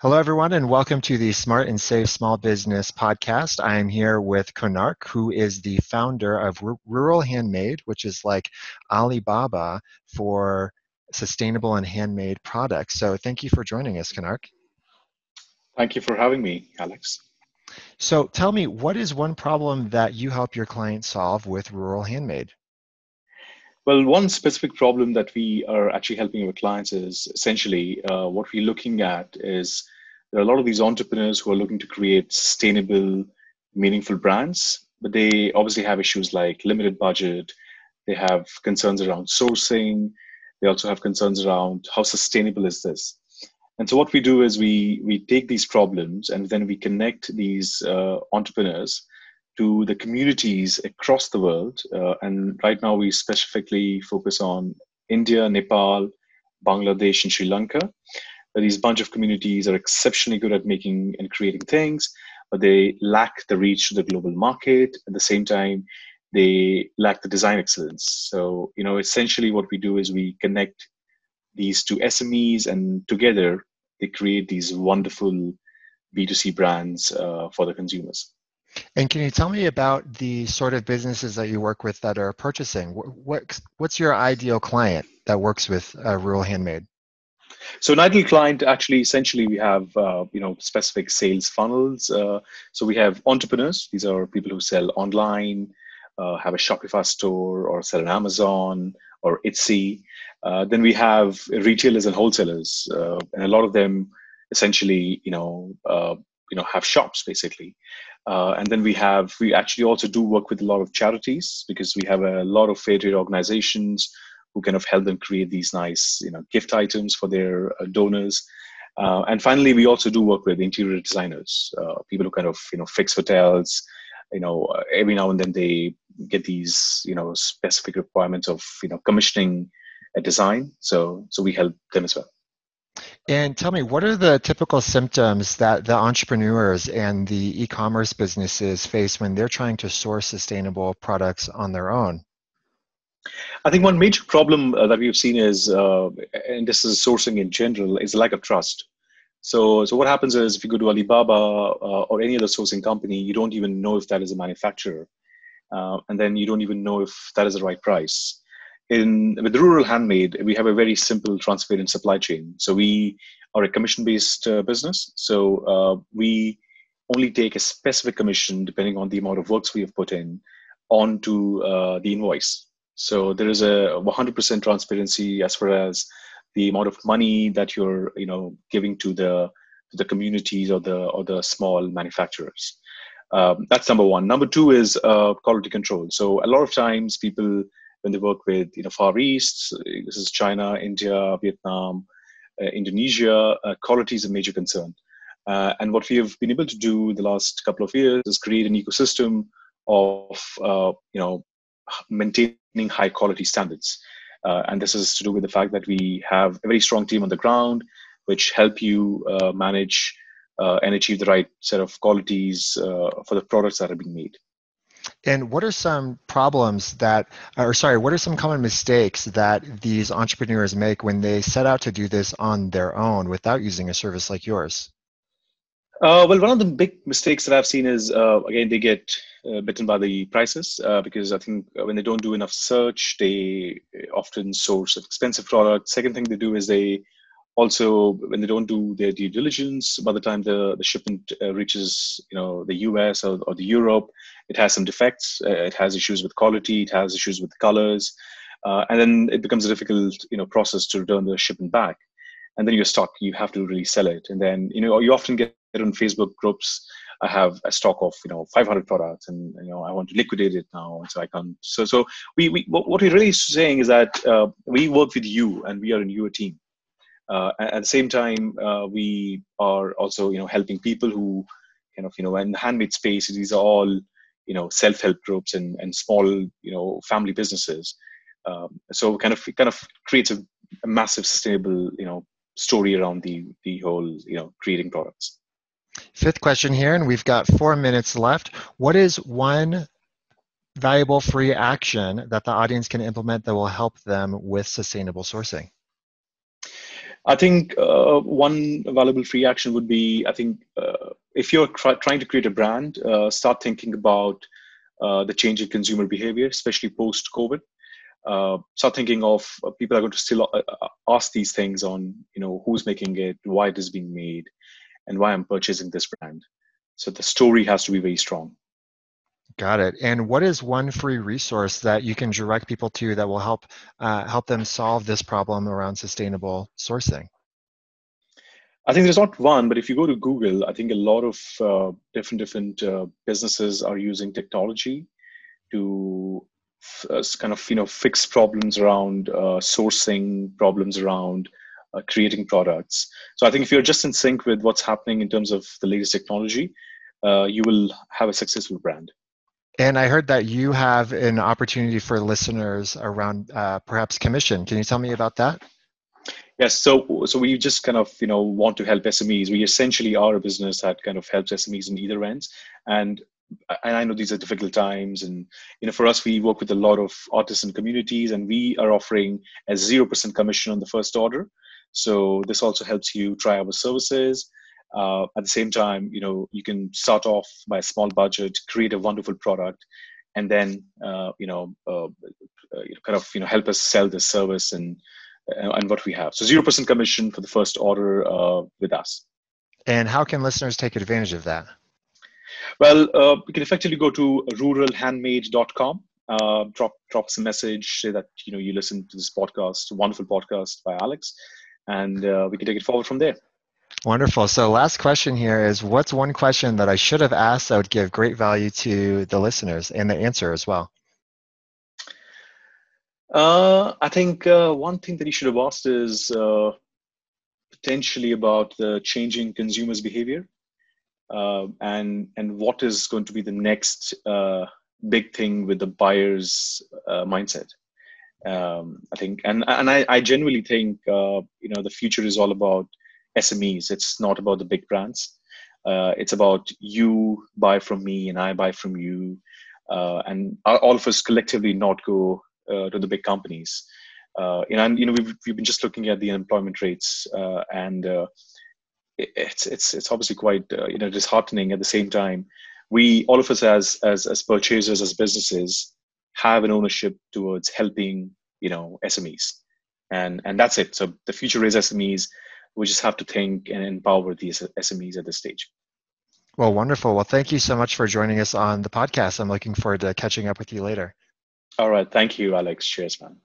Hello, everyone, and welcome to the Smart and Safe Small Business Podcast. I am here with Konark, who is the founder of R- Rural Handmade, which is like Alibaba for sustainable and handmade products. So, thank you for joining us, Konark. Thank you for having me, Alex. So, tell me, what is one problem that you help your clients solve with Rural Handmade? Well, one specific problem that we are actually helping our clients is essentially uh, what we're looking at is there are a lot of these entrepreneurs who are looking to create sustainable, meaningful brands, but they obviously have issues like limited budget. They have concerns around sourcing. They also have concerns around how sustainable is this. And so what we do is we we take these problems and then we connect these uh, entrepreneurs to the communities across the world. Uh, and right now, we specifically focus on India, Nepal, Bangladesh, and Sri Lanka. But these bunch of communities are exceptionally good at making and creating things, but they lack the reach to the global market. At the same time, they lack the design excellence. So, you know, essentially what we do is we connect these two SMEs, and together they create these wonderful B2C brands uh, for the consumers. And can you tell me about the sort of businesses that you work with that are purchasing? What, what's your ideal client that works with uh, Rural Handmade? So an ideal client, actually, essentially, we have uh, you know specific sales funnels. Uh, so we have entrepreneurs. These are people who sell online, uh, have a Shopify store, or sell on Amazon or Etsy. Uh, then we have retailers and wholesalers, uh, and a lot of them essentially, you know, you know, have shops basically. Uh, and then we have, we actually also do work with a lot of charities because we have a lot of fair trade organizations who kind of help them create these nice, you know, gift items for their uh, donors. Uh, and finally, we also do work with interior designers, uh, people who kind of, you know, fix hotels. You know, uh, every now and then they get these, you know, specific requirements of, you know, commissioning a design. So, so we help them as well. And tell me, what are the typical symptoms that the entrepreneurs and the e-commerce businesses face when they're trying to source sustainable products on their own? I think one major problem uh, that we've seen is, uh, and this is sourcing in general, is lack of trust. So, so what happens is if you go to Alibaba uh, or any other sourcing company, you don't even know if that is a manufacturer, uh, and then you don't even know if that is the right price in with rural handmade we have a very simple transparent supply chain. So we are a commission based uh, business. So uh, we only take a specific commission depending on the amount of works we have put in onto uh, the invoice. So there is a 100% transparency as far as the amount of money that you're you know giving to the to the communities or the or the small manufacturers. Um, that's number one. Number two is uh, quality control. So a lot of times people when they work with you know Far East, this is China, India, Vietnam, uh, Indonesia, uh, quality is a major concern. Uh, and what we have been able to do the last couple of years is create an ecosystem of uh, you know maintaining high quality standards. Uh, and this is to do with the fact that we have a very strong team on the ground, which help you uh, manage and achieve the right set of qualities for the products that are being made. And what are some problems that, or sorry, what are some common mistakes that these entrepreneurs make when they set out to do this on their own without using a service like yours? Uh, well, one of the big mistakes that I've seen is uh, again they get uh, bitten by the prices uh, because I think when they don't do enough search, they often source expensive products. Second thing they do is they also when they don't do their due diligence by the time the, the shipment uh, reaches you know the us or, or the europe it has some defects uh, it has issues with quality it has issues with colors uh, and then it becomes a difficult you know process to return the shipment back and then you're stuck you have to really sell it and then you know you often get on facebook groups I have a stock of you know 500 products, and you know I want to liquidate it now, and so I can't. So so we, we what we're really saying is that uh, we work with you, and we are in your team. Uh, at the same time, uh, we are also you know helping people who kind of you know in the handmade space. These are all you know self-help groups and, and small you know family businesses. Um, so kind of kind of creates a, a massive sustainable you know story around the the whole you know creating products. Fifth question here, and we've got four minutes left. What is one valuable free action that the audience can implement that will help them with sustainable sourcing? I think uh, one valuable free action would be I think uh, if you're trying to create a brand, uh, start thinking about uh, the change in consumer behavior, especially post COVID. Uh, start thinking of uh, people are going to still ask these things on you know who's making it, why it is being made, and why I'm purchasing this brand. So the story has to be very strong. Got it. And what is one free resource that you can direct people to that will help uh, help them solve this problem around sustainable sourcing? I think there's not one, but if you go to Google, I think a lot of uh, different different uh, businesses are using technology to uh, kind of you know fix problems around uh, sourcing, problems around uh, creating products. So I think if you're just in sync with what's happening in terms of the latest technology, you will have a successful brand. And I heard that you have an opportunity for listeners around uh, perhaps commission. Can you tell me about that? Yes, so so we just kind of you know want to help SMEs. We essentially are a business that kind of helps SMEs in either ends, and and I know these are difficult times, and you know for us we work with a lot of artisan communities, and we are offering a zero percent commission on the first order. So this also helps you try our services uh, at the same time you know you can start off by a small budget create a wonderful product and then uh, you know uh, uh kind of you know help us sell this service and uh, and what we have. So 0% commission for the first order uh, with us. And how can listeners take advantage of that? Well you can effectively go to ruralhandmade.com uh, drop drop us a message say that you know you listen to this podcast wonderful podcast by alex and uh, we can take it forward from there Wonderful. So, last question here is what's one question that I should have asked that would give great value to the listeners and the answer as well? Uh, I think uh, one thing that you should have asked is uh, potentially about the changing consumers' behavior uh, and and what is going to be the next uh, big thing with the buyer's uh, mindset. Um, I think, and and I, I genuinely think you know the future is all about SMEs. It's not about the big brands. Uh, it's about you buy from me and I buy from you, uh, and all of us collectively not go uh, to the big companies. Uh, and you know we've we've been just looking at the unemployment rates, uh, and uh, it's it's it's obviously quite you know disheartening. At the same time, we all of us as as as purchasers as businesses have an ownership towards helping you know SMEs, and and that's it. So the future is SMEs we just have to think and empower these SMEs at this stage. Well, wonderful. Well, thank you so much for joining us on the podcast. I'm looking forward to catching up with you later. All right. Thank you, Alex. Cheers, man.